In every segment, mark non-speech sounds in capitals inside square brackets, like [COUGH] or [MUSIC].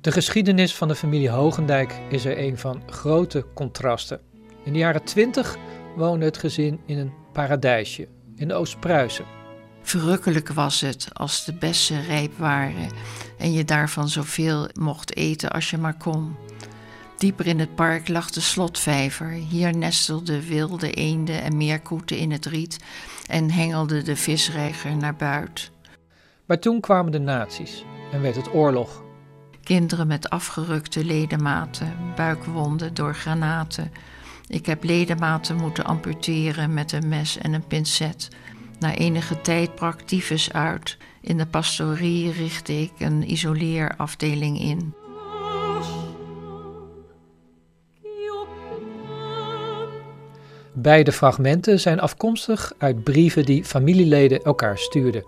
De geschiedenis van de familie Hogendijk is er een van grote contrasten. In de jaren 20 woonde het gezin in een paradijsje in Oost-Pruisen. Verrukkelijk was het als de bessen rijp waren en je daarvan zoveel mocht eten als je maar kon. Dieper in het park lag de slotvijver. Hier nestelden wilde eenden en meerkoeten in het riet en hengelde de visreiger naar buiten. Maar toen kwamen de nazi's en werd het oorlog. Kinderen met afgerukte ledematen, buikwonden door granaten. Ik heb ledematen moeten amputeren met een mes en een pincet. Na enige tijd brak tyfus uit. In de pastorie richtte ik een isoleerafdeling in. Beide fragmenten zijn afkomstig uit brieven die familieleden elkaar stuurden.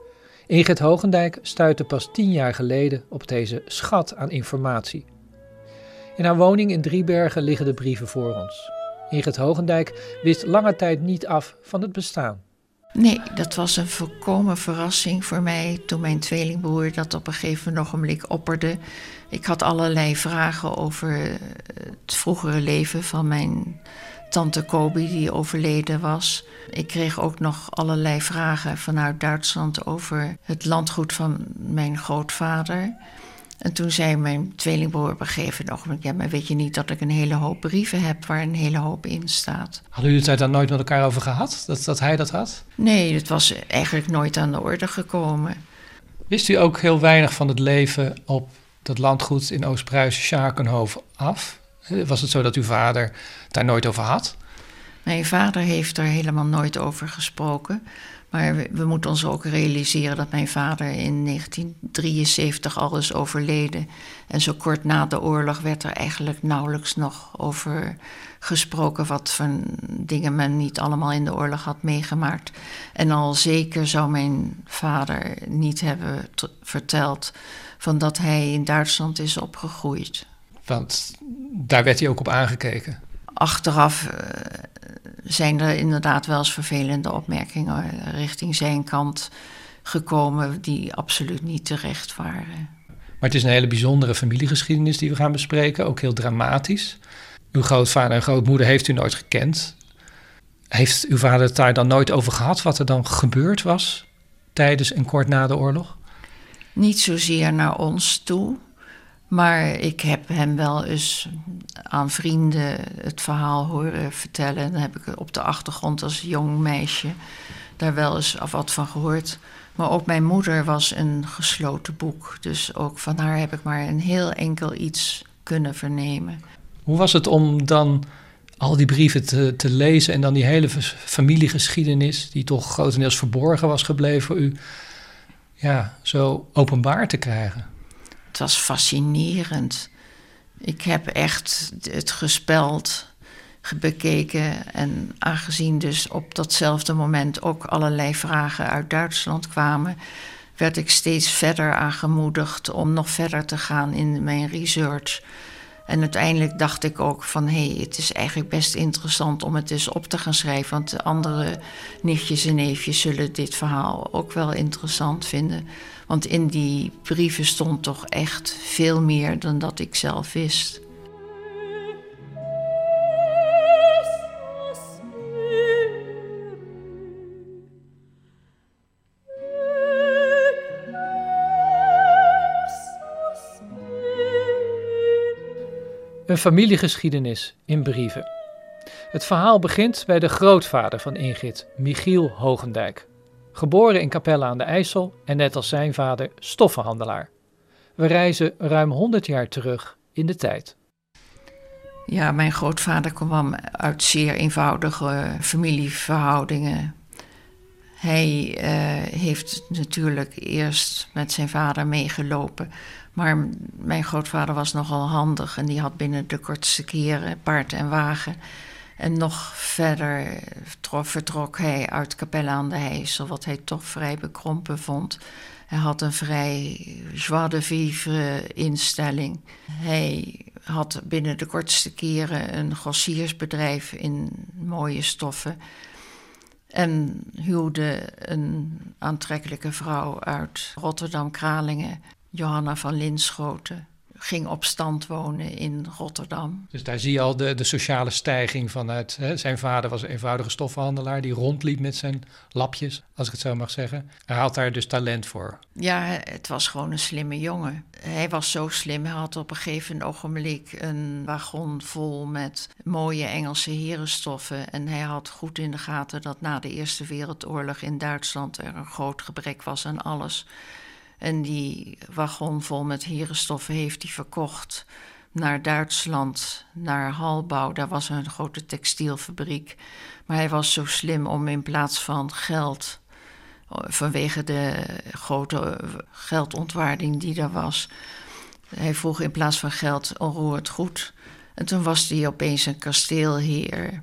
Ingrid Hogendijk stuitte pas tien jaar geleden op deze schat aan informatie. In haar woning in Driebergen liggen de brieven voor ons. Ingrid Hogendijk wist lange tijd niet af van het bestaan. Nee, dat was een volkomen verrassing voor mij toen mijn tweelingbroer dat op een gegeven ogenblik opperde. Ik had allerlei vragen over het vroegere leven van mijn tante Kobi, die overleden was. Ik kreeg ook nog allerlei vragen vanuit Duitsland over het landgoed van mijn grootvader. En toen zei mijn tweelingbroer op een gegeven ogenblik... ja, maar weet je niet dat ik een hele hoop brieven heb waar een hele hoop in staat? Hadden jullie het daar nooit met elkaar over gehad, dat, dat hij dat had? Nee, het was eigenlijk nooit aan de orde gekomen. Wist u ook heel weinig van het leven op dat landgoed in Oost-Pruisen, Schakenhoven af? Was het zo dat uw vader daar nooit over had? Mijn vader heeft er helemaal nooit over gesproken. Maar we, moeten ons ook realiseren dat mijn vader in 1973 al is overleden. En zo kort na de oorlog werd er eigenlijk nauwelijks nog over gesproken wat voor dingen men niet allemaal in de oorlog had meegemaakt. En al zeker zou mijn vader niet hebben verteld van dat hij in Duitsland is opgegroeid. Want daar werd hij ook op aangekeken. Achteraf uh, zijn er inderdaad wel eens vervelende opmerkingen richting zijn kant gekomen die absoluut niet terecht waren. Maar het is een hele bijzondere familiegeschiedenis die we gaan bespreken, ook heel dramatisch. Uw grootvader en grootmoeder heeft u nooit gekend. Heeft uw vader het daar dan nooit over gehad wat er dan gebeurd was tijdens en kort na de oorlog? Niet zozeer naar ons toe. Maar ik heb hem wel eens aan vrienden het verhaal horen vertellen. Dan heb ik op de achtergrond als jong meisje daar wel eens wat van gehoord. Maar ook mijn moeder was een gesloten boek. Dus ook van haar heb ik maar een heel enkel iets kunnen vernemen. Hoe was het om dan al die brieven te, te lezen en dan die hele familiegeschiedenis, die toch grotendeels verborgen was gebleven voor u, ja, zo openbaar te krijgen? Het was fascinerend. Ik heb echt het gespeld bekeken en aangezien dus op datzelfde moment ook allerlei vragen uit Duitsland kwamen, werd ik steeds verder aangemoedigd om nog verder te gaan in mijn research. En uiteindelijk dacht ik ook van hé, hey, het is eigenlijk best interessant om het eens op te gaan schrijven. Want de andere nichtjes en neefjes zullen dit verhaal ook wel interessant vinden. Want in die brieven stond toch echt veel meer dan dat ik zelf wist. Een familiegeschiedenis in brieven. Het verhaal begint bij de grootvader van Ingrid, Michiel Hogendijk. Geboren in Capelle aan de IJssel en net als zijn vader stoffenhandelaar. We reizen ruim 100 jaar terug in de tijd. Ja, mijn grootvader kwam uit zeer eenvoudige familieverhoudingen. Hij uh, heeft natuurlijk eerst met zijn vader meegelopen. Maar mijn grootvader was nogal handig en die had binnen de kortste keren paard en wagen en nog verder vertrok hij uit Capelle aan de IJssel, wat hij toch vrij bekrompen vond. Hij had een vrij joie de vivre instelling. Hij had binnen de kortste keren een grossiersbedrijf in mooie stoffen. En huwde een aantrekkelijke vrouw uit Rotterdam-Kralingen, Johanna van Linschoten ging op stand wonen in Rotterdam. Dus daar zie je al de, de sociale stijging vanuit. Hè? Zijn vader was een eenvoudige stoffenhandelaar die rondliep met zijn lapjes, als ik het zo mag zeggen. Hij had daar dus talent voor. Ja, het was gewoon een slimme jongen. Hij was zo slim, hij had op een gegeven ogenblik een wagon vol met mooie Engelse herenstoffen. En hij had goed in de gaten dat na de Eerste Wereldoorlog in Duitsland er een groot gebrek was aan alles. En die wagon vol met herenstoffen heeft hij verkocht naar Duitsland, naar Halbouw. Daar was een grote textielfabriek. Maar hij was zo slim om in plaats van geld, vanwege de grote geldontwaarding die er was, hij vroeg in plaats van geld onroerend goed. En toen was hij opeens een kasteelheer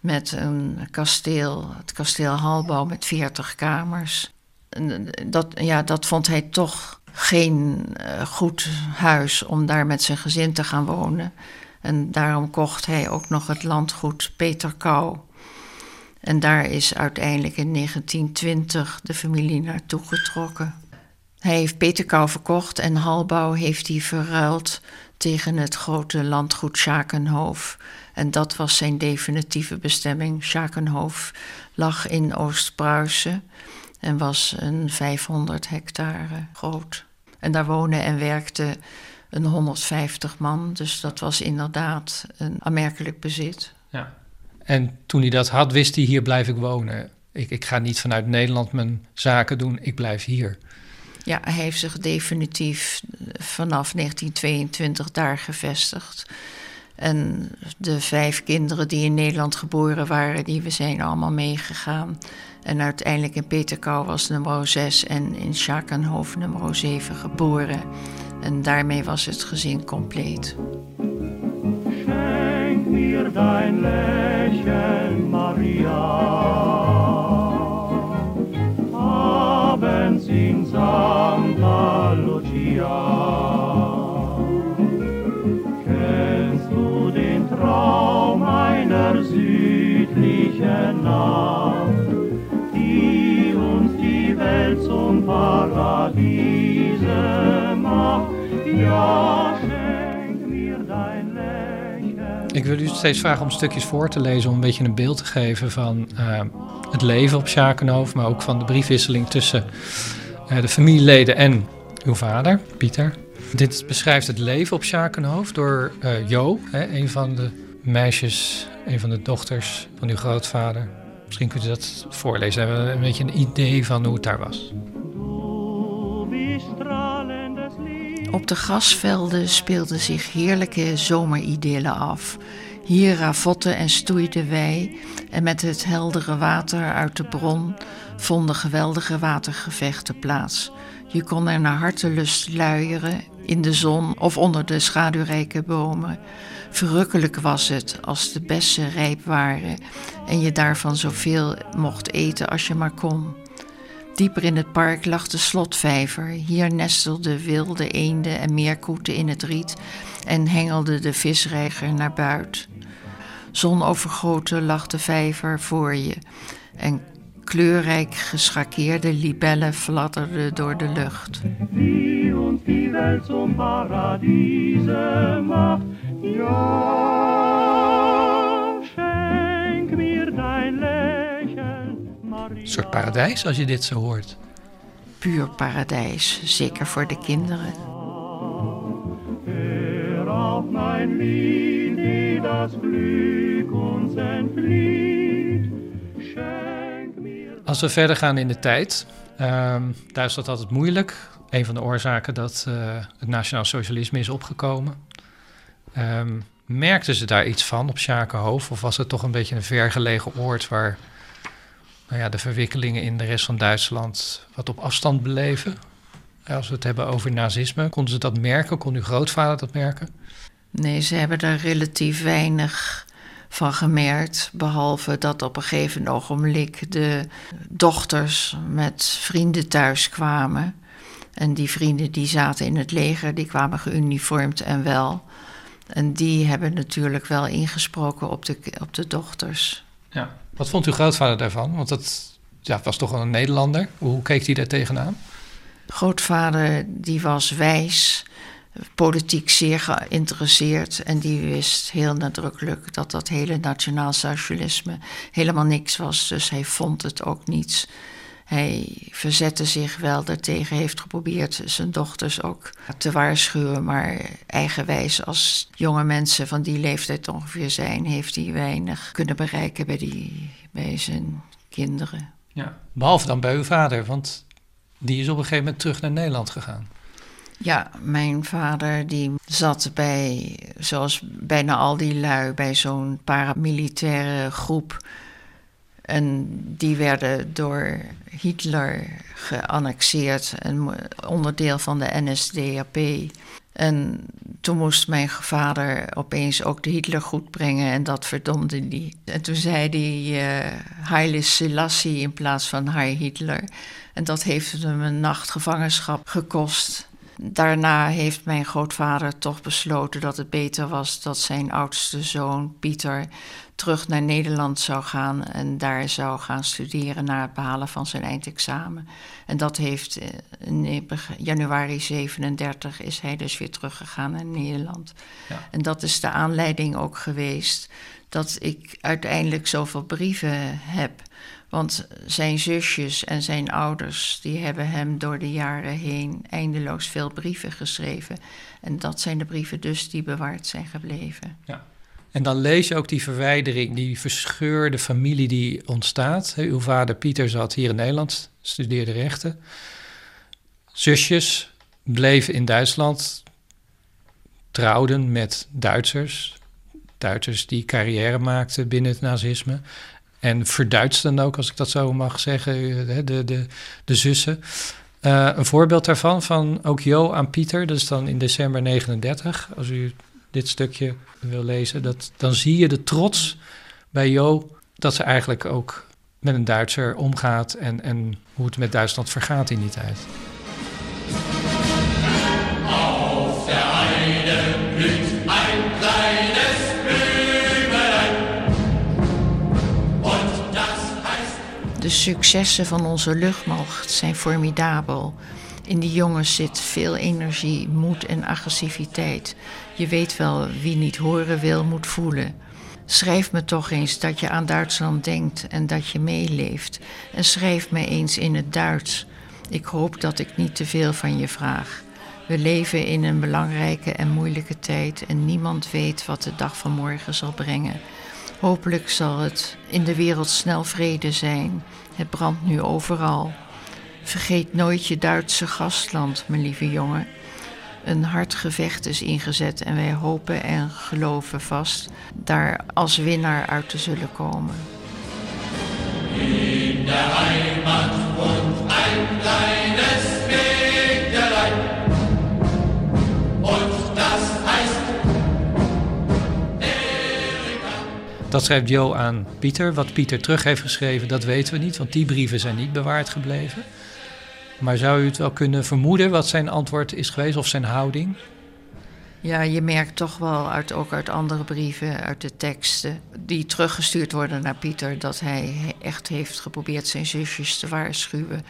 met een kasteel, het kasteel Halbouw met 40 kamers dat, ja, dat vond hij toch geen uh, goed huis om daar met zijn gezin te gaan wonen. En daarom kocht hij ook nog het landgoed Peterkou. En daar is uiteindelijk in 1920 de familie naartoe getrokken. Hij heeft Peterkou verkocht en Halbouw heeft hij verruild tegen het grote landgoed Schakenhof. En dat was zijn definitieve bestemming. Schakenhof lag in Oost-Pruisen en was een 500 hectare groot. En daar wonen en werkte een 150 man, dus dat was inderdaad een aanmerkelijk bezit. Ja. En toen hij dat had, wist hij: hier blijf ik wonen. Ik, ik ga niet vanuit Nederland mijn zaken doen, ik blijf hier. Ja, hij heeft zich definitief vanaf 1922 daar gevestigd. En de vijf kinderen die in Nederland geboren waren, die we zijn allemaal meegegaan. En uiteindelijk in Peterkou was nummer 6 en in Schakenhof nummer 7 geboren. En daarmee was het gezin compleet. Schenk mir dein Lächeln, Ik wil u steeds vragen om stukjes voor te lezen om een beetje een beeld te geven van uh, het leven op Schakenhoofd, maar ook van de briefwisseling tussen uh, de familieleden en uw vader, Pieter. Dit beschrijft het leven op Schakenhoofd door uh, Jo, hè, een van de meisjes, een van de dochters van uw grootvader. Misschien kunt u dat voorlezen. We hebben een beetje een idee van hoe het daar was. Op de grasvelden speelden zich heerlijke zomeridyllen af. Hier ravotten en stoeiden wij en met het heldere water uit de bron vonden geweldige watergevechten plaats. Je kon er naar hartelust luieren in de zon of onder de schaduwrijke bomen. Verrukkelijk was het als de bessen rijp waren en je daarvan zoveel mocht eten als je maar kon. Dieper in het park lag de slotvijver. Hier nestelden wilde eenden en meerkoeten in het riet en hengelde de visreiger naar buiten. Zonovergoten lag de vijver voor je en kleurrijk geschakeerde libellen fladderden door de lucht. Wie ons die Welt macht, soort paradijs als je dit zo hoort. Puur paradijs, zeker voor de kinderen. Hör auf mein Lied, die das Glück uns entflieht. Als we verder gaan in de tijd, um, daar is dat altijd moeilijk. Een van de oorzaken dat uh, het nationaal socialisme is opgekomen. Um, merkten ze daar iets van op Schakenhoofd? Of was het toch een beetje een vergelegen oord waar nou ja, de verwikkelingen in de rest van Duitsland wat op afstand beleven? Als we het hebben over nazisme, konden ze dat merken? Kon uw grootvader dat merken? Nee, ze hebben daar relatief weinig van gemerkt. Behalve dat op een gegeven ogenblik de dochters met vrienden thuis kwamen. En die vrienden die zaten in het leger, die kwamen geuniformd en wel. En die hebben natuurlijk wel ingesproken op de, op de dochters. Ja. Wat vond uw grootvader daarvan? Want dat ja, was toch een Nederlander. Hoe keek hij daar tegenaan? Grootvader die was wijs, politiek zeer geïnteresseerd. En die wist heel nadrukkelijk dat dat hele nationaal socialisme helemaal niks was. Dus hij vond het ook niets. Hij verzette zich wel daartegen, heeft geprobeerd zijn dochters ook te waarschuwen. Maar eigenwijs als jonge mensen van die leeftijd ongeveer zijn, heeft hij weinig kunnen bereiken bij, die, bij zijn kinderen. Ja, behalve dan bij uw vader, want die is op een gegeven moment terug naar Nederland gegaan. Ja, mijn vader die zat bij, zoals bijna al die lui, bij zo'n paramilitaire groep. En die werden door Hitler geannexeerd, een onderdeel van de NSDAP. En toen moest mijn vader opeens ook de Hitler goed brengen en dat verdomde hij. En toen zei hij uh, Haile Selassie in plaats van Heil Hitler. En dat heeft hem een nacht gevangenschap gekost. Daarna heeft mijn grootvader toch besloten dat het beter was dat zijn oudste zoon Pieter terug naar Nederland zou gaan en daar zou gaan studeren na het behalen van zijn eindexamen. En dat heeft eh, in januari 37 is hij dus weer teruggegaan naar Nederland. Ja. En dat is de aanleiding ook geweest dat ik uiteindelijk zoveel brieven heb. Want zijn zusjes en zijn ouders, die hebben hem door de jaren heen eindeloos veel brieven geschreven. En dat zijn de brieven dus die bewaard zijn gebleven. Ja. En dan lees je ook die verwijdering, die verscheurde familie die ontstaat. Uw vader Pieter zat hier in Nederland, studeerde rechten. Zusjes bleven in Duitsland, trouwden met Duitsers. Duitsers die carrière maakten binnen het nazisme. En verduitsten ook, als ik dat zo mag zeggen, de, de, de zussen. Uh, een voorbeeld daarvan, van ook Jo aan Pieter, dat is dan in december 39. Als u dit stukje wil lezen, dat, dan zie je de trots bij Jo dat ze eigenlijk ook met een Duitser omgaat en, en hoe het met Duitsland vergaat in die tijd. De successen van onze luchtmacht zijn formidabel. In die jongens zit veel energie, moed en agressiviteit. Je weet wel, wie niet horen wil, moet voelen. Schrijf me toch eens dat je aan Duitsland denkt en dat je meeleeft. En schrijf me eens in het Duits. Ik hoop dat ik niet te veel van je vraag. We leven in een belangrijke en moeilijke tijd en niemand weet wat de dag van morgen zal brengen. Hopelijk zal het in de wereld snel vrede zijn. Het brandt nu overal. Vergeet nooit je Duitse gastland, mijn lieve jongen. Een hard gevecht is ingezet en wij hopen en geloven vast daar als winnaar uit te zullen komen. In de Heimat woont een kleines Dat schrijft Jo aan Pieter. Wat Pieter terug heeft geschreven, dat weten we niet, want die brieven zijn niet bewaard gebleven. Maar zou u het wel kunnen vermoeden wat zijn antwoord is geweest of zijn houding? Ja, je merkt toch wel uit, ook uit andere brieven, uit de teksten die teruggestuurd worden naar Pieter, dat hij echt heeft geprobeerd zijn zusjes te waarschuwen.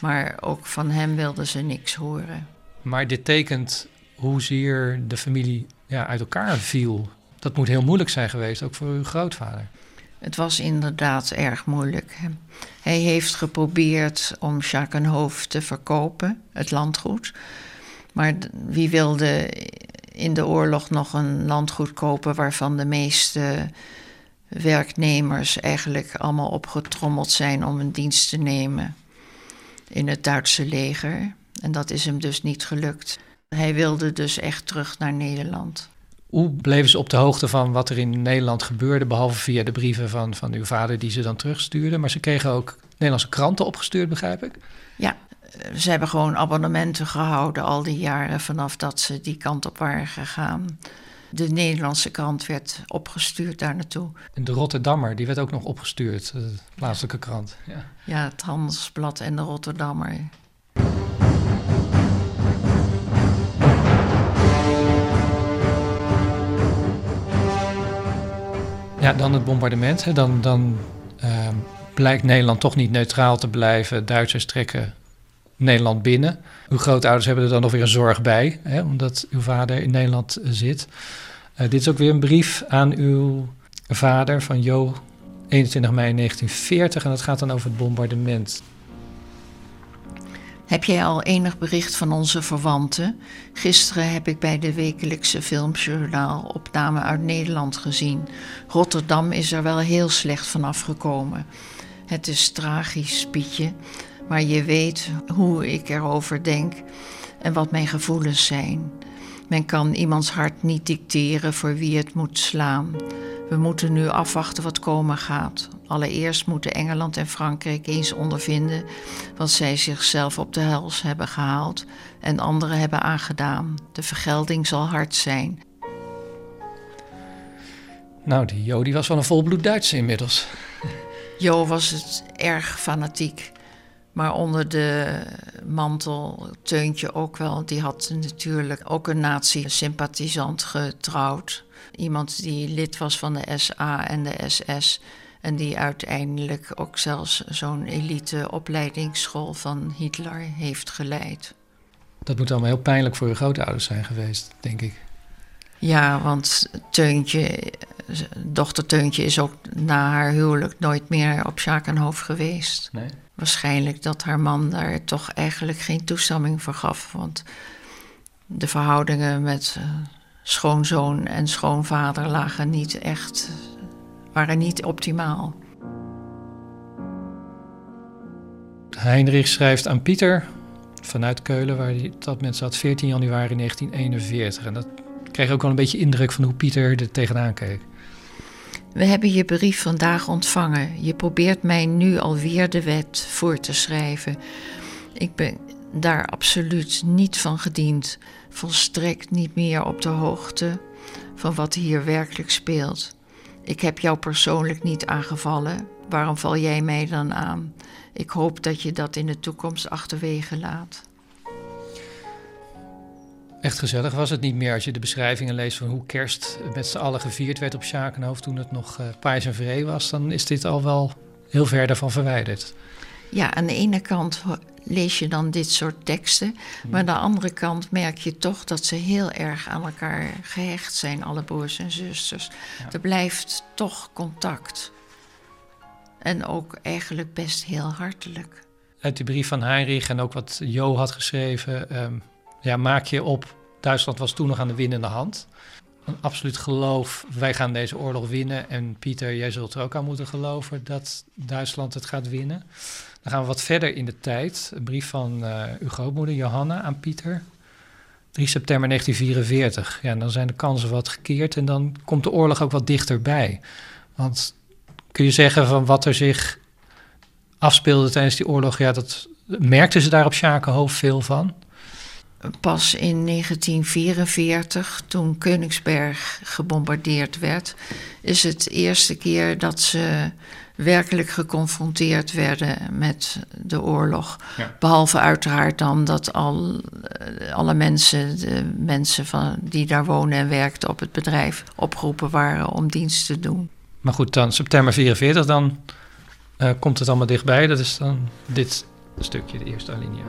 Maar ook van hem wilden ze niks horen. Maar dit tekent hoezeer de familie ja, uit elkaar viel. Dat moet heel moeilijk zijn geweest, ook voor uw grootvader. Het was inderdaad erg moeilijk. Hij heeft geprobeerd om Schakenhoofd te verkopen, het landgoed. Maar wie wilde in de oorlog nog een landgoed kopen waarvan de meeste werknemers eigenlijk allemaal opgetrommeld zijn om een dienst te nemen in het Duitse leger? En dat is hem dus niet gelukt. Hij wilde dus echt terug naar Nederland. Hoe bleven ze op de hoogte van wat er in Nederland gebeurde, behalve via de brieven van, van uw vader die ze dan terugstuurden? Maar ze kregen ook Nederlandse kranten opgestuurd, begrijp ik? Ja, ze hebben gewoon abonnementen gehouden al die jaren vanaf dat ze die kant op waren gegaan. De Nederlandse krant werd opgestuurd daar naartoe. En de Rotterdammer, die werd ook nog opgestuurd, de plaatselijke krant. Ja, ja het Handelsblad en de Rotterdammer. Ja, dan het bombardement. Dan, dan uh, blijkt Nederland toch niet neutraal te blijven. Duitsers trekken Nederland binnen. Uw grootouders hebben er dan nog weer een zorg bij, hè, omdat uw vader in Nederland zit. Uh, dit is ook weer een brief aan uw vader van Jo, 21 mei 1940. En dat gaat dan over het bombardement. Heb jij al enig bericht van onze verwanten? Gisteren heb ik bij de wekelijkse filmjournaal opname uit Nederland gezien. Rotterdam is er wel heel slecht van afgekomen. Het is tragisch, Pietje, maar je weet hoe ik erover denk en wat mijn gevoelens zijn. Men kan iemands hart niet dicteren voor wie het moet slaan. We moeten nu afwachten wat komen gaat. Allereerst moeten Engeland en Frankrijk eens ondervinden wat zij zichzelf op de hels hebben gehaald en anderen hebben aangedaan. De vergelding zal hard zijn. Nou, die Jo die was wel een volbloed Duitse inmiddels. Jo was het erg fanatiek. Maar onder de mantel Teuntje ook wel. Die had natuurlijk ook een nazi-sympathisant getrouwd. Iemand die lid was van de SA en de SS. En die uiteindelijk ook zelfs zo'n elite opleidingsschool van Hitler heeft geleid. Dat moet allemaal heel pijnlijk voor je grootouders zijn geweest, denk ik. Ja, want Teuntje, dochter Teuntje is ook na haar huwelijk nooit meer op Sjakenhoofd geweest. Nee. Waarschijnlijk dat haar man daar toch eigenlijk geen toestemming voor gaf. Want de verhoudingen met uh, schoonzoon en schoonvader lagen niet echt, waren niet optimaal. Heinrich schrijft aan Pieter vanuit Keulen, waar hij dat moment zat, 14 januari 1941. En dat kreeg ook wel een beetje indruk van hoe Pieter er tegenaan keek. We hebben je brief vandaag ontvangen. Je probeert mij nu alweer de wet voor te schrijven. Ik ben daar absoluut niet van gediend, volstrekt niet meer op de hoogte van wat hier werkelijk speelt. Ik heb jou persoonlijk niet aangevallen. Waarom val jij mij dan aan? Ik hoop dat je dat in de toekomst achterwege laat. Echt gezellig was het niet meer als je de beschrijvingen leest van hoe kerst met z'n allen gevierd werd op Schakenhoofd toen het nog uh, paars en vree was. Dan is dit al wel heel ver daarvan verwijderd. Ja, aan de ene kant lees je dan dit soort teksten. Maar aan de andere kant merk je toch dat ze heel erg aan elkaar gehecht zijn, alle broers en zusters. Er blijft toch contact. En ook eigenlijk best heel hartelijk. Uit die brief van Heinrich en ook wat Jo had geschreven, um, ja, maak je op. Duitsland was toen nog aan de winnende hand. Een absoluut geloof, wij gaan deze oorlog winnen. En Pieter, jij zult er ook aan moeten geloven dat Duitsland het gaat winnen. Dan gaan we wat verder in de tijd. Een brief van uh, uw grootmoeder Johanna aan Pieter. 3 september 1944. Ja, dan zijn de kansen wat gekeerd en dan komt de oorlog ook wat dichterbij. Want kun je zeggen van wat er zich afspeelde tijdens die oorlog, ja, dat merkten ze daar op Schakenhoofd veel van? Pas in 1944, toen Koningsberg gebombardeerd werd, is het eerste keer dat ze werkelijk geconfronteerd werden met de oorlog. Behalve uiteraard dan dat al, eh, alle mensen, de mensen van, die daar wonen en werkten op het bedrijf, opgeroepen waren om dienst te doen. Maar goed, dan september 44, dan uh, komt het allemaal dichtbij. Dat is dan dit stukje, de eerste alinea.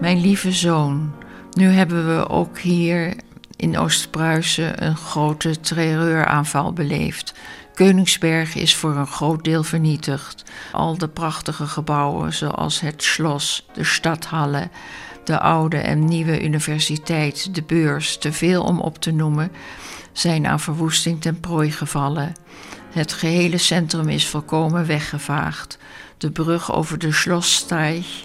Mijn lieve zoon, nu hebben we ook hier in Oost-Pruisen een grote terreuraanval beleefd. Koningsberg is voor een groot deel vernietigd. Al de prachtige gebouwen, zoals het Schloss, de stadhallen, de oude en nieuwe universiteit, de beurs, te veel om op te noemen, zijn aan verwoesting ten prooi gevallen. Het gehele centrum is volkomen weggevaagd. De brug over de Schlossteig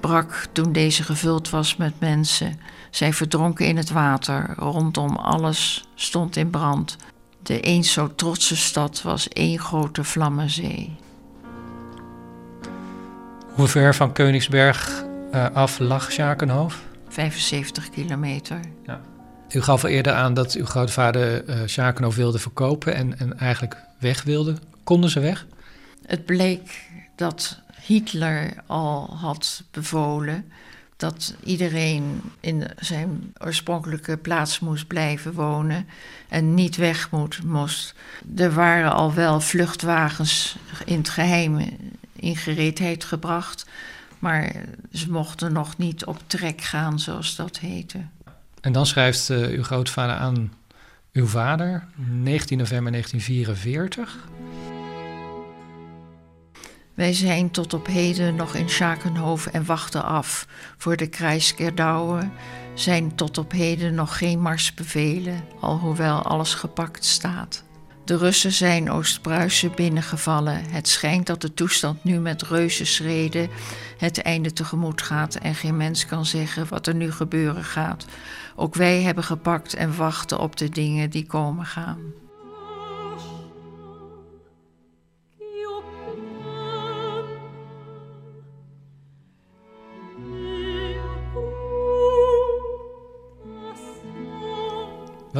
brak toen deze gevuld was met mensen. Zij verdronken in het water. Rondom alles stond in brand. De eens zo trotse stad was één grote vlammenzee. Hoe ver van Koningsberg uh, af lag Schakenhoofd? 75 kilometer. Ja. U gaf al eerder aan dat uw grootvader uh, Schakenhoofd wilde verkopen en, en eigenlijk weg wilde. Konden ze weg? Het bleek dat Hitler al had bevolen dat iedereen in zijn oorspronkelijke plaats moest blijven wonen en niet weg moet, moest. Er waren al wel vluchtwagens in het geheim in gereedheid gebracht, Maar ze mochten nog niet op trek gaan, zoals dat heette. En dan schrijft uh, uw grootvader aan uw vader, 19 november 1944. Wij zijn tot op heden nog in Schakenhoven en wachten af. Voor de krijskerdouwen zijn tot op heden nog geen marsbevelen, alhoewel alles gepakt staat. De Russen zijn Oost-Pruisen binnengevallen. Het schijnt dat de toestand nu met reuzenschreden het einde tegemoet gaat en geen mens kan zeggen wat er nu gebeuren gaat. Ook wij hebben gepakt en wachten op de dingen die komen gaan.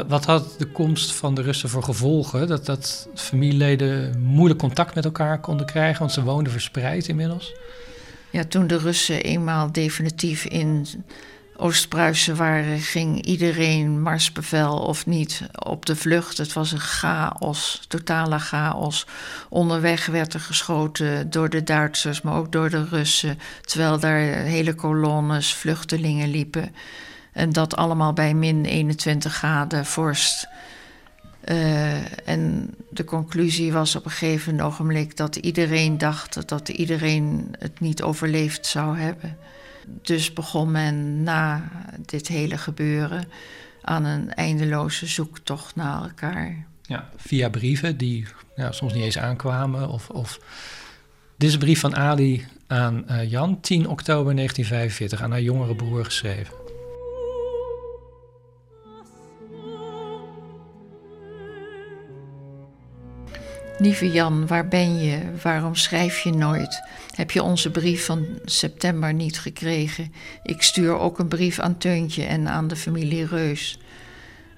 Wat had de komst van de Russen voor gevolgen? Dat, dat familieleden moeilijk contact met elkaar konden krijgen, want ze woonden verspreid inmiddels? Ja, toen de Russen eenmaal definitief in Oost-Pruisen waren, ging iedereen marsbevel of niet op de vlucht. Het was een chaos, totale chaos. Onderweg werd er geschoten door de Duitsers, maar ook door de Russen, terwijl daar hele kolonnes vluchtelingen liepen. En dat allemaal bij min 21 graden vorst. Uh, en de conclusie was op een gegeven ogenblik dat iedereen dacht dat iedereen het niet overleefd zou hebben. Dus begon men na dit hele gebeuren aan een eindeloze zoektocht naar elkaar. Ja, via brieven die ja, soms niet eens aankwamen. Of, of... Dit is een brief van Ali aan uh, Jan, 10 oktober 1945, aan haar jongere broer geschreven. Lieve Jan, waar ben je? Waarom schrijf je nooit? Heb je onze brief van september niet gekregen? Ik stuur ook een brief aan Teuntje en aan de familie Reus.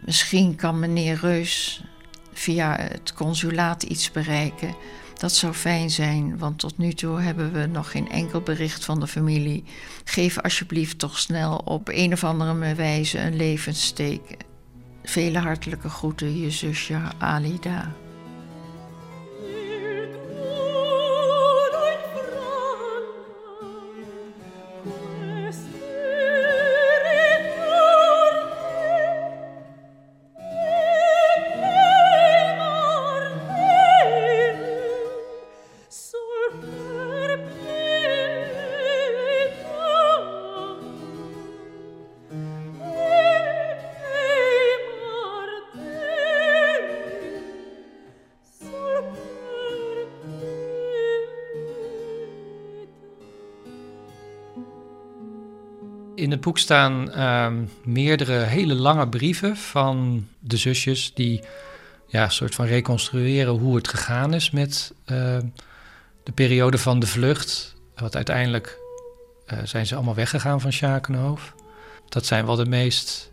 Misschien kan meneer Reus via het consulaat iets bereiken. Dat zou fijn zijn, want tot nu toe hebben we nog geen enkel bericht van de familie. Geef alsjeblieft toch snel op een of andere wijze een levenssteek. Vele hartelijke groeten, je zusje Alida. Het boek staan ehm, meerdere hele lange brieven van de zusjes die ja, een soort van reconstrueren hoe het gegaan is met ehm, de periode van de vlucht. Wat uiteindelijk uh, zijn ze allemaal weggegaan van Schakenhoofd. Dat zijn wel de meest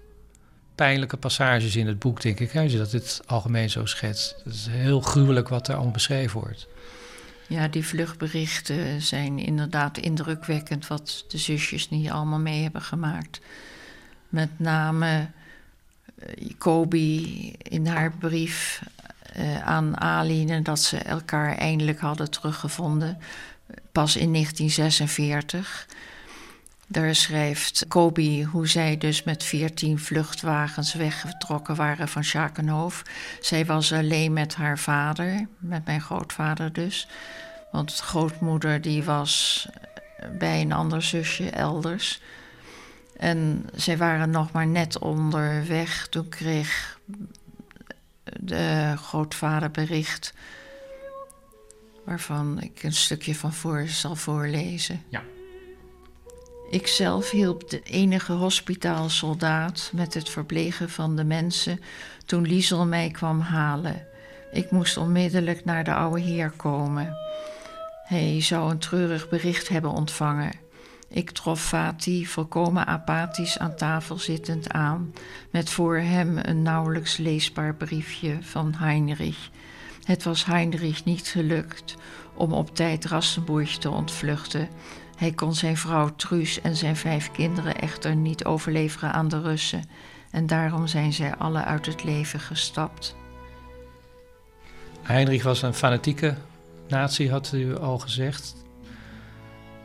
pijnlijke passages in het boek, denk ik, als je dat dit algemeen zo schetst. Het is heel gruwelijk wat er allemaal beschreven wordt. Ja, die vluchtberichten zijn inderdaad indrukwekkend wat de zusjes niet allemaal mee hebben gemaakt. Met name uh, Kobi in haar brief uh, aan Aline dat ze elkaar eindelijk hadden teruggevonden, pas in 1946. Daar schrijft Kobi hoe zij dus met veertien vluchtwagens weggetrokken waren van Schakenhof. Zij was alleen met haar vader, met mijn grootvader dus. Want grootmoeder die was bij een ander zusje elders. En zij waren nog maar net onderweg. Toen kreeg de grootvader bericht waarvan ik een stukje van voor zal voorlezen. Ja. Ik zelf hielp de enige hospitaalsoldaat met het verplegen van de mensen toen Liesel mij kwam halen. Ik moest onmiddellijk naar de oude heer komen. Hij zou een treurig bericht hebben ontvangen. Ik trof Fati volkomen apathisch aan tafel zittend aan, met voor hem een nauwelijks leesbaar briefje van Heinrich. Het was Heinrich niet gelukt om op tijd Rassenburg te ontvluchten hij kon zijn vrouw Truus en zijn vijf kinderen echter niet overleveren aan de Russen en daarom zijn zij alle uit het leven gestapt. Heinrich was een fanatieke nazi, had u al gezegd.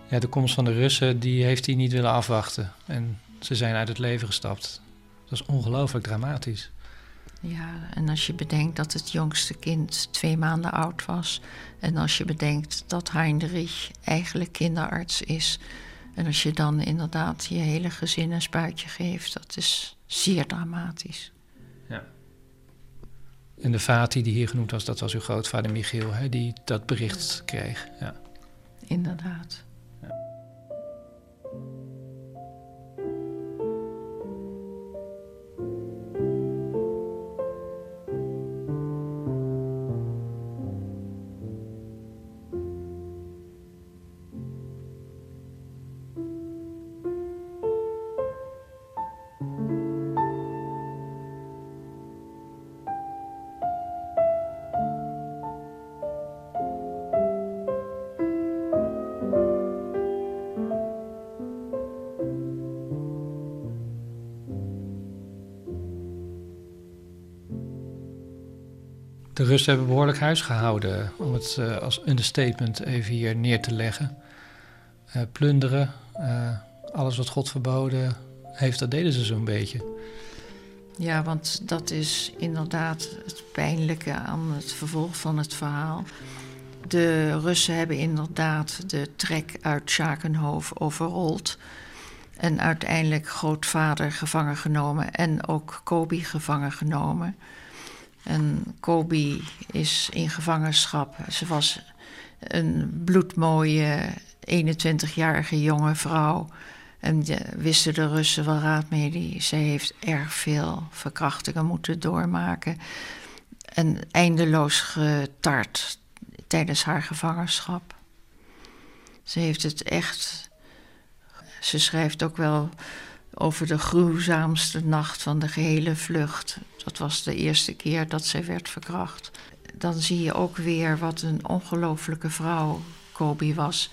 ja, de komst van de Russen, die heeft hij niet willen afwachten. En ze zijn uit het leven gestapt. Dat is ongelooflijk dramatisch. Ja, en als je bedenkt dat het jongste kind twee maanden oud was. En als je bedenkt dat Heinrich eigenlijk kinderarts is. En als je dan inderdaad je hele gezin een spuitje geeft, dat is zeer dramatisch. Ja. En de Vati die hier genoemd was, dat was uw grootvader Michiel, hè, die dat bericht kreeg. Ja. Inderdaad. Russen hebben behoorlijk huis gehouden, om het uh, als understatement even hier neer te leggen. Uh, plunderen, uh, alles wat God verboden heeft, dat deden ze zo'n beetje. Ja, want dat is inderdaad het pijnlijke aan het vervolg van het verhaal. De Russen hebben inderdaad de trek uit Schakenhof overrold. En uiteindelijk grootvader gevangen genomen en ook Kobi gevangen genomen. En Kobi is in gevangenschap. Ze was een bloedmooie 21-jarige jonge vrouw. En de, wisten de Russen wel raad mee. Die, zij heeft erg veel verkrachtingen moeten doormaken. En eindeloos getart tijdens haar gevangenschap. Ze heeft het echt. Ze schrijft ook wel over de gruwzaamste nacht van de gehele vlucht. Dat was de eerste keer dat zij werd verkracht. Dan zie je ook weer wat een ongelofelijke vrouw Kobi was.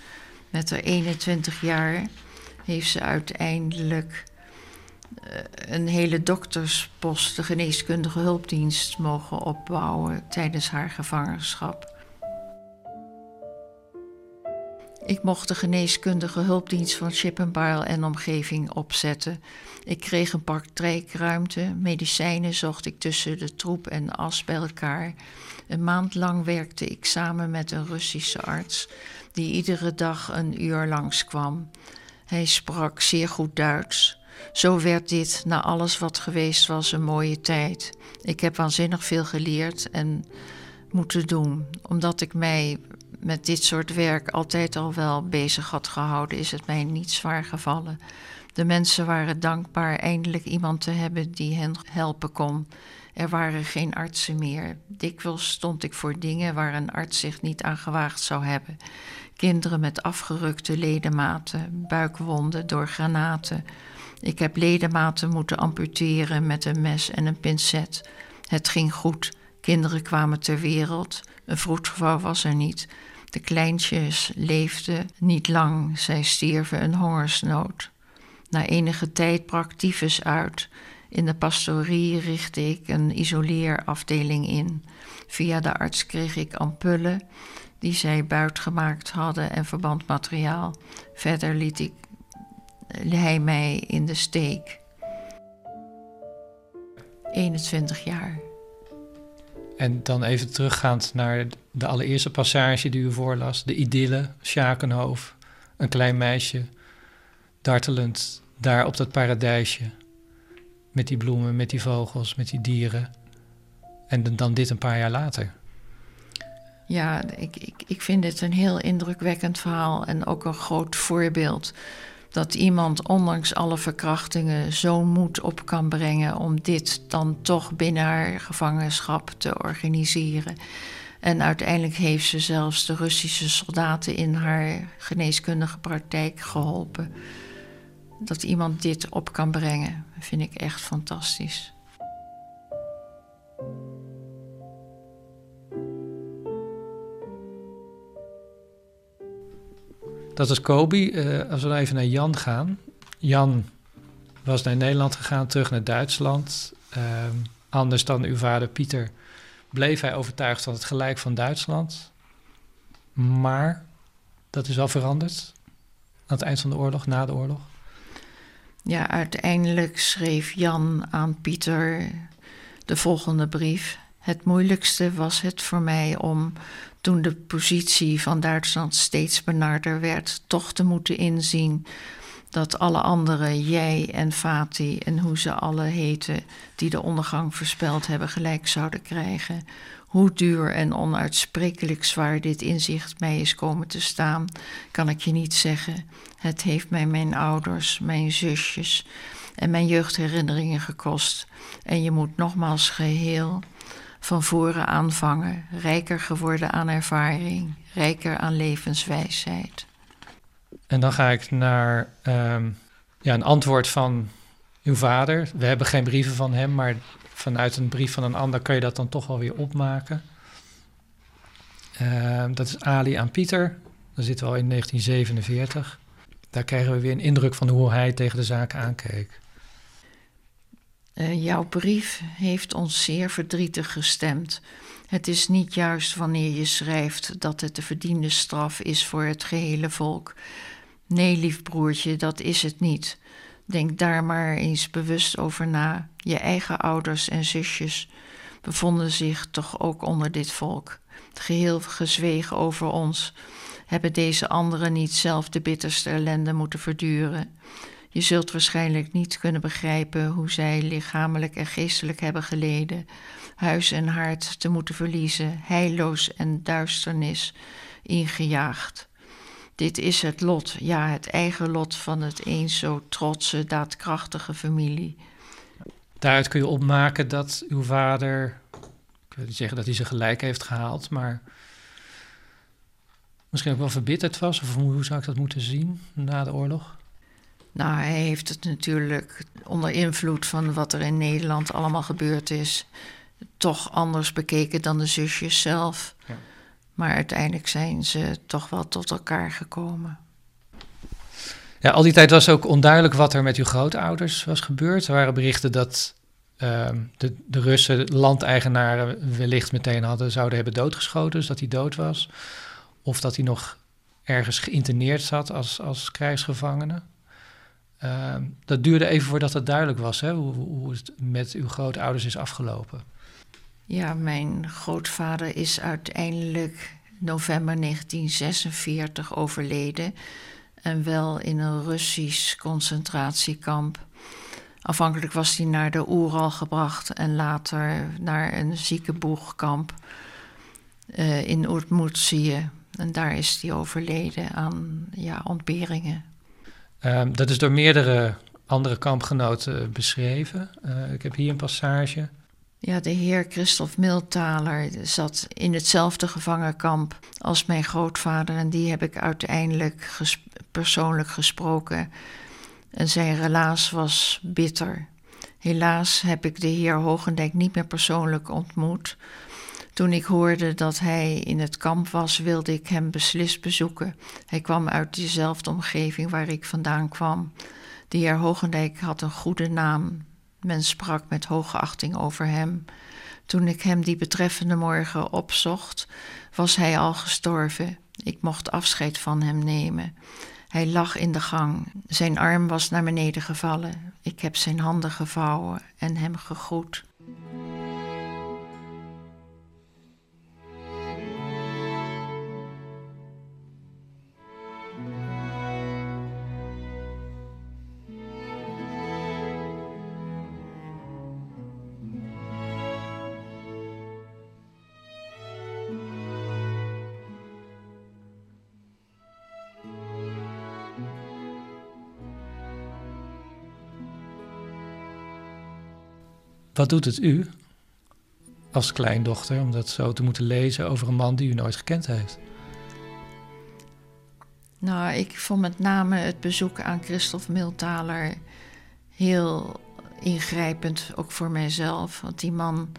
Met haar 21 jaar heeft ze uiteindelijk eh, een hele dokterspost, de geneeskundige hulpdienst, mogen opbouwen tijdens haar gevangenschap. Ik mocht de geneeskundige hulpdienst van Chippenbarl en omgeving opzetten. Ik kreeg een praktijkruimte, medicijnen zocht ik tussen de troep en as bij elkaar. Een maand lang werkte ik samen met een Russische arts, die iedere dag een uur langskwam. Hij sprak zeer goed Duits. Zo werd dit, na alles wat geweest was, een mooie tijd. Ik heb waanzinnig veel geleerd en moeten doen, omdat ik mij met dit soort werk altijd al wel bezig had gehouden, is het mij niet zwaar gevallen. De mensen waren dankbaar eindelijk iemand te hebben die hen helpen kon. Er waren geen artsen meer. Dikwijls stond ik voor dingen waar een arts zich niet aan gewaagd zou hebben. Kinderen met afgerukte ledematen, buikwonden door granaten. Ik heb ledematen moeten amputeren met een mes en een pincet. Het ging goed. Kinderen kwamen ter wereld. Een vroedvrouw was er niet. De kleintjes leefden niet lang, zij stierven een hongersnood. Na enige tijd brak tyfus uit. In de pastorie richtte ik een isoleerafdeling in. Via de arts kreeg ik ampullen die zij buitgemaakt hadden en verbandmateriaal. Verder liet ik, hij mij in de steek. 21 jaar. En dan even teruggaand naar de allereerste passage die u voorlas. De idylle, Schakenhoofd, een klein meisje, dartelend daar op dat paradijsje. Met die bloemen, met die vogels, met die dieren. En dan dit een paar jaar later. Ja, ik, ik, ik vind dit een heel indrukwekkend verhaal en ook een groot voorbeeld dat iemand ondanks alle verkrachtingen zo'n moed op kan brengen om dit dan toch binnen haar gevangenschap te organiseren. En uiteindelijk heeft ze zelfs de Russische soldaten in haar geneeskundige praktijk geholpen. Dat iemand dit op kan brengen, vind ik echt fantastisch. Dat is Kobi. Uh, als we dan even naar Jan gaan. Jan was naar Nederland gegaan, terug naar Duitsland. Uh, anders dan uw vader Pieter bleef hij overtuigd van het gelijk van Duitsland. Maar dat is wel veranderd. aan het eind van de oorlog, na de oorlog? Ja, uiteindelijk schreef Jan aan Pieter de volgende brief. Het moeilijkste was het voor mij om, toen de positie van Duitsland steeds benarder werd, toch te moeten inzien dat alle anderen, jij en Fatih en hoe ze alle heten, die de ondergang voorspeld hebben, gelijk zouden krijgen. Hoe duur en onuitsprekelijk zwaar dit inzicht mij is komen te staan, kan ik je niet zeggen. Het heeft mij mijn ouders, mijn zusjes en mijn jeugdherinneringen gekost. En je moet nogmaals geheel van voren aanvangen, rijker geworden aan ervaring, rijker aan levenswijsheid. En dan ga ik naar ehm, ja, een antwoord van uw vader. We hebben geen brieven van hem, maar vanuit een brief van een ander kan je dat dan toch wel weer opmaken. Ehm, dat is Ali aan Pieter. Dan zitten we al in 1947. Daar krijgen we weer een indruk van hoe hij tegen de zaak aankeek. Uh, jouw brief heeft ons zeer verdrietig gestemd. Het is niet juist wanneer je schrijft dat het de verdiende straf is voor het gehele volk. Nee, lief broertje, dat is het niet. Denk daar maar eens bewust over na. Je eigen ouders en zusjes bevonden zich toch ook onder dit volk. Geheel gezwegen over ons. Hebben deze anderen niet zelf de bitterste ellende moeten verduren? Je zult waarschijnlijk niet kunnen begrijpen hoe zij lichamelijk en geestelijk hebben geleden, huis en haard te moeten verliezen, heilloos en duisternis ingejaagd. Dit is het lot, ja, het eigen lot van het eens zo trotse, daadkrachtige familie. Daaruit kun je opmaken dat uw vader, ik wil niet zeggen dat hij ze gelijk heeft gehaald, maar misschien ook wel verbitterd was, of hoe zou ik dat moeten zien na de oorlog? Nou, hij heeft het natuurlijk onder invloed van wat er in Nederland allemaal gebeurd is, toch anders bekeken dan de zusjes zelf. Ja. Maar uiteindelijk zijn ze toch wel tot elkaar gekomen. Ja, al die tijd was ook onduidelijk wat er met uw grootouders was gebeurd. Er waren berichten dat ehm, de, de Russen landeigenaren wellicht meteen hadden, zouden hebben doodgeschoten, dus dat hij dood was. Of dat hij nog ergens geïnterneerd zat als, als krijgsgevangene. Ehm, dat duurde even voordat het duidelijk was hè, hoe, het met uw grootouders is afgelopen. Ja, mijn grootvader is uiteindelijk november 1946 overleden. En wel in een Russisch concentratiekamp. Afhankelijk was hij naar de Oeral gebracht en later naar een ziekenboegkamp uh, in Oertmoetsië. En daar is hij overleden aan ja, ontberingen. Um, dat is door meerdere andere kampgenoten beschreven. Uh, ik heb hier een passage. Ja, de heer Christoph Miltaler zat in hetzelfde gevangenkamp als mijn grootvader. En die heb ik uiteindelijk persoonlijk gesproken. En zijn relaas was bitter. Helaas heb ik de heer Hogendijk niet meer persoonlijk ontmoet. Toen ik hoorde dat hij in het kamp was, wilde ik hem beslist bezoeken. Hij kwam uit dezelfde omgeving waar ik vandaan kwam. De heer Hogendijk had een goede naam. Men sprak met hoge achting over hem. Toen ik hem die betreffende morgen opzocht, was hij al gestorven. Ik mocht afscheid van hem nemen. Hij lag in de gang. Zijn arm was naar beneden gevallen. Ik heb zijn handen gevouwen en hem gegroet. Wat doet het u als kleindochter om dat zo te moeten lezen over een man die u nooit gekend heeft? Nou, ik vond met name het bezoek aan Christophe Miltaler heel ingrijpend, ook voor mijzelf. Want die man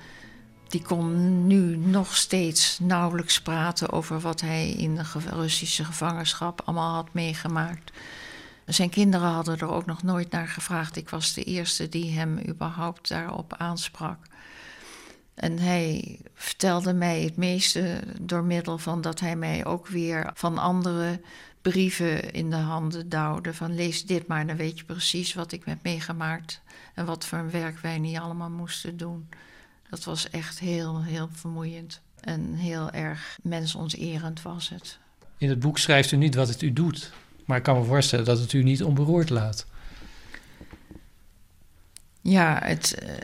die kon nu nog steeds nauwelijks praten over wat hij in de Russische gevangenschap allemaal had meegemaakt. Zijn kinderen hadden er ook nog nooit naar gevraagd. Ik was de eerste die hem überhaupt daarop aansprak. En hij vertelde mij het meeste door middel van dat hij mij ook weer van andere brieven in de handen duwde. Van lees dit maar, dan weet je precies wat ik heb meegemaakt. En wat voor werk wij niet allemaal moesten doen. Dat was echt heel, heel vermoeiend. En heel erg mensonterend was het. In het boek schrijft u niet wat het u doet. Maar ik kan me voorstellen dat het u niet onberoerd laat. Ja, het, eh,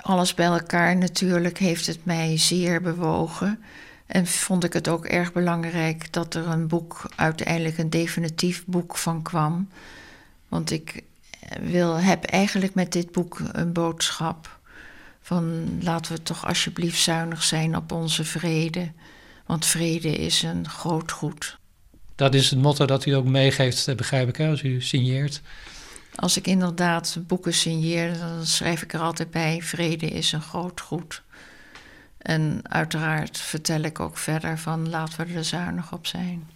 alles bij elkaar natuurlijk heeft het mij zeer bewogen. En vond ik het ook erg belangrijk dat er een boek, uiteindelijk een definitief boek van kwam. Want ik wil, heb eigenlijk met dit boek een boodschap van laten we toch alsjeblieft zuinig zijn op onze vrede. Want vrede is een groot goed. Dat is het motto dat u ook meegeeft, begrijp ik, hè, als u signeert. Als ik inderdaad boeken signeer, dan schrijf ik er altijd bij: vrede is een groot goed. En uiteraard vertel ik ook verder van laten we er zuinig op zijn.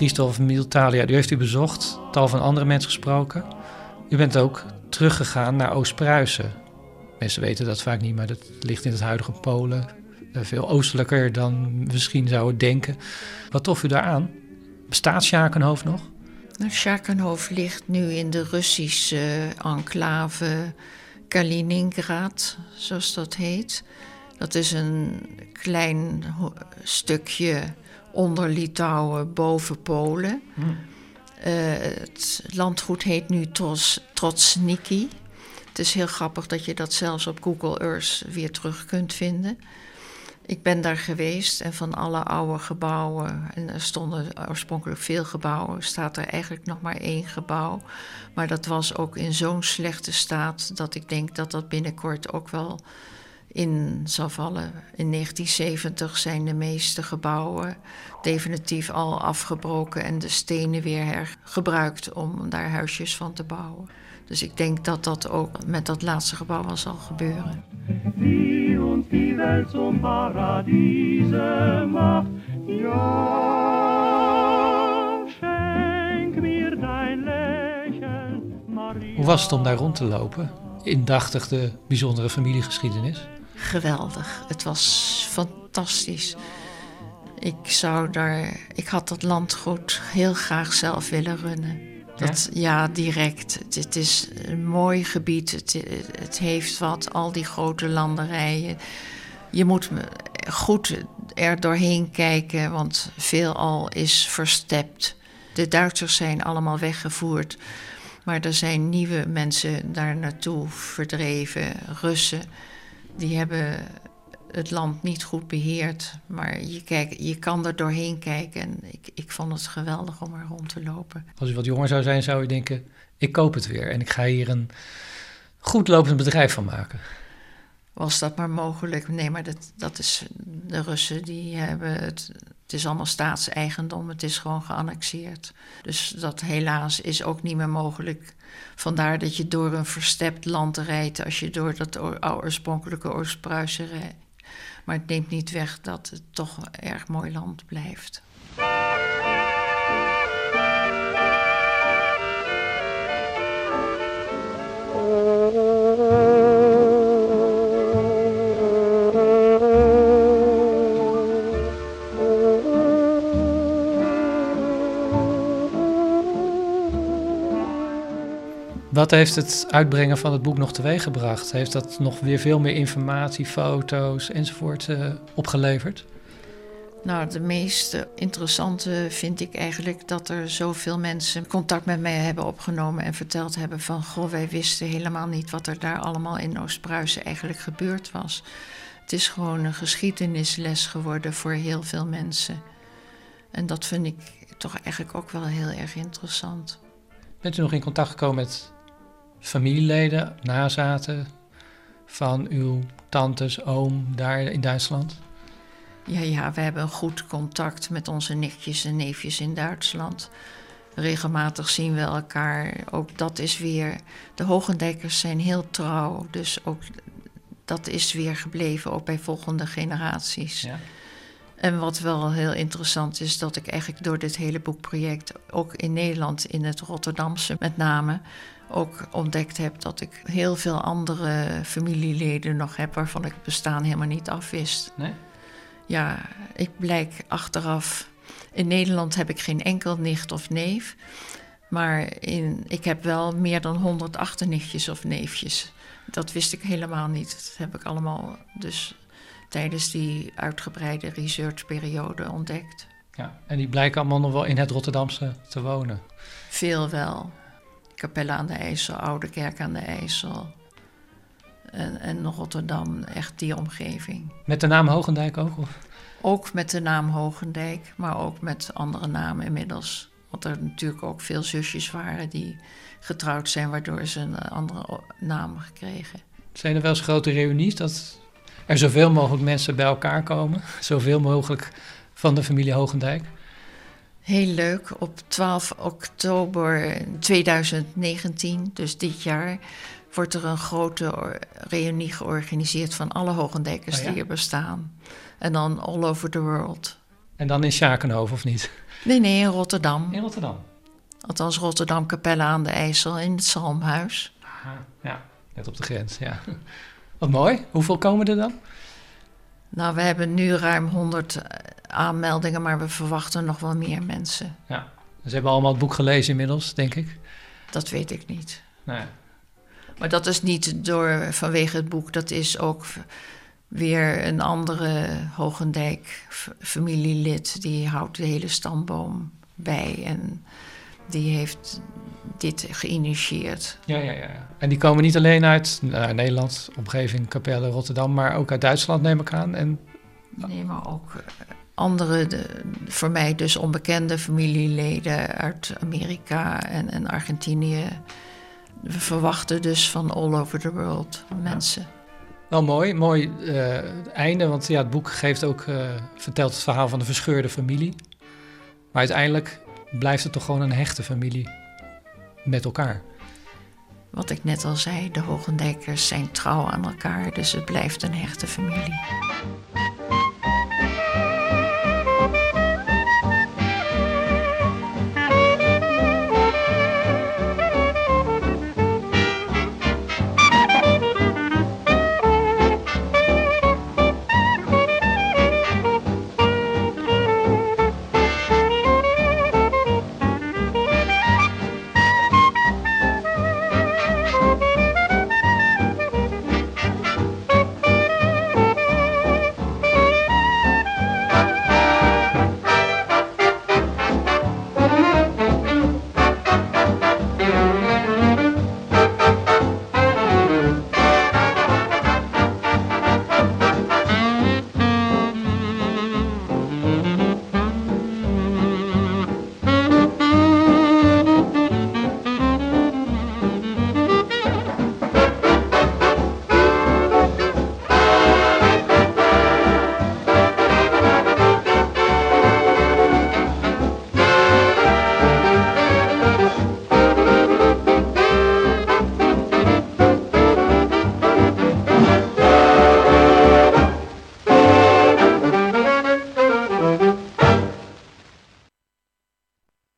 Christophe Miltalia, u heeft u bezocht, tal van andere mensen gesproken. U bent ook teruggegaan naar Oost-Pruisen. Mensen weten dat vaak niet, maar dat ligt in het huidige Polen. Eh, veel oostelijker dan misschien zouden denken. Wat tof u daar aan? Bestaat Schakenhof nog? Nou, Schakenhof ligt nu in de Russische enclave Kaliningrad, zoals dat heet. Dat is een klein stukje onder Litouwen, boven Polen. Hmm. Uh, het landgoed heet nu Tros, Trotsniki. Het is heel grappig dat je dat zelfs op Google Earth weer terug kunt vinden. Ik ben daar geweest en van alle oude gebouwen, en er stonden oorspronkelijk veel gebouwen, staat er eigenlijk nog maar één gebouw. Maar dat was ook in zo'n slechte staat dat ik denk dat dat binnenkort ook wel in zal vallen. In 1970 zijn de meeste gebouwen definitief al afgebroken en de stenen weer hergebruikt om daar huisjes van te bouwen. Dus ik denk dat dat ook met dat laatste gebouw wel zal gebeuren. Wie ons die Welt zum Paradiese macht, ja, schenk mir dein Lächeln, Maria. Hoe was het om daar rond te lopen? Indachtig de bijzondere familiegeschiedenis? Geweldig. Het was fantastisch. Ik zou daar, ik had dat landgoed heel graag zelf willen runnen. Dat, ja? direct. Het, is een mooi gebied. Het, het heeft wat, al die grote landerijen. Je moet goed er doorheen kijken, want veelal is verstept. De Duitsers zijn allemaal weggevoerd. Maar er zijn nieuwe mensen daar naartoe verdreven, Russen die hebben het land niet goed beheerd. Maar je, kijk, je kan er doorheen kijken. En ik, ik vond het geweldig om er rond te lopen. Als u wat jonger zou zijn, zou u denken: ik koop het weer en ik ga hier een goed lopend bedrijf van maken. Was dat maar mogelijk? Nee, maar dat, dat is de Russen die hebben het. Het is allemaal staatseigendom, het is gewoon geannexeerd. Dus dat helaas is ook niet meer mogelijk. Vandaar dat je door een verstept land rijdt als je door dat oorspronkelijke Oost-Pruisen rijdt. Maar het neemt niet weg dat het toch een erg mooi land blijft. Wat heeft het uitbrengen van het boek nog teweeggebracht? Heeft dat nog weer veel meer informatie, foto's enzovoort uh, opgeleverd? Nou, de meest interessante vind ik eigenlijk dat er zoveel mensen contact met mij hebben opgenomen en verteld hebben van goh, wij wisten helemaal niet wat er daar allemaal in Oost-Pruisen eigenlijk gebeurd was. Het is gewoon een geschiedenisles geworden voor heel veel mensen. En dat vind ik toch eigenlijk ook wel heel erg interessant. Bent u nog in contact gekomen met familieleden, nazaten van uw tantes, oom daar in Duitsland? Ja, ja, we hebben een goed contact met onze nichtjes en neefjes in Duitsland. Regelmatig zien we elkaar. Ook dat is weer. De Hogendijkers zijn heel trouw. Dus ook dat is weer gebleven, ook bij volgende generaties. Ja. En wat wel heel interessant is, dat ik eigenlijk door dit hele boekproject, ook in Nederland, in het Rotterdamse met name, ook ontdekt heb dat ik heel veel andere familieleden nog heb waarvan ik het bestaan helemaal niet afwist. Nee? Ja, ik blijk achteraf. In Nederland heb ik geen enkel nicht of neef. Maar in, ik heb wel meer dan 100 achternichtjes of neefjes. Dat wist ik helemaal niet. Dat heb ik allemaal dus tijdens die uitgebreide researchperiode ontdekt. Ja, en die blijken allemaal nog wel in het Rotterdamse te wonen. Veel wel. Capelle aan de IJssel, Oude Kerk aan de IJssel. En, en Rotterdam, echt die omgeving. Met de naam Hogendijk ook? Of? Ook met de naam Hogendijk, maar ook met andere namen inmiddels. Want er natuurlijk ook veel zusjes waren die getrouwd zijn, waardoor ze een andere naam gekregen. Zijn er wel eens grote reunies dat er zoveel mogelijk mensen bij elkaar komen? [LAUGHS] Zoveel mogelijk van de familie Hogendijk? Heel leuk. Op 12 oktober 2019, dus dit jaar, wordt er een grote reunie georganiseerd van alle Hogendijkers Oh ja? die er bestaan. En dan all over the world. En dan in Schakenhoven of niet? Nee, nee, in Rotterdam. In Rotterdam. Althans, Rotterdam Capelle aan de IJssel in het Zalmhuis. Aha, ja, net op de grens, ja. Wat mooi. Hoeveel komen er dan? Nou, we hebben nu ruim 100 aanmeldingen, maar we verwachten nog wel meer mensen. Ja. Ze hebben allemaal het boek gelezen inmiddels, denk ik. Dat weet ik niet. Ja. Maar dat is niet door, vanwege het boek, dat is ook weer een andere Hogendijk familielid. Die houdt de hele stamboom bij en die heeft dit geïnitieerd. Ja, ja, ja. En die komen niet alleen uit nou, Nederland, omgeving Capelle, Rotterdam, maar ook uit Duitsland, neem ik aan. En Nee, maar ook eh, andere, de, voor mij dus onbekende familieleden uit Amerika en, en Argentinië. We verwachten dus van all over the world mensen. wel mooi, mooi eh, einde, want ja, het boek geeft ook, eh, vertelt het verhaal van de verscheurde familie. Maar uiteindelijk blijft het toch gewoon een hechte familie met elkaar. Wat ik net al zei, de Hogendijkers zijn trouw aan elkaar, dus het blijft een hechte familie.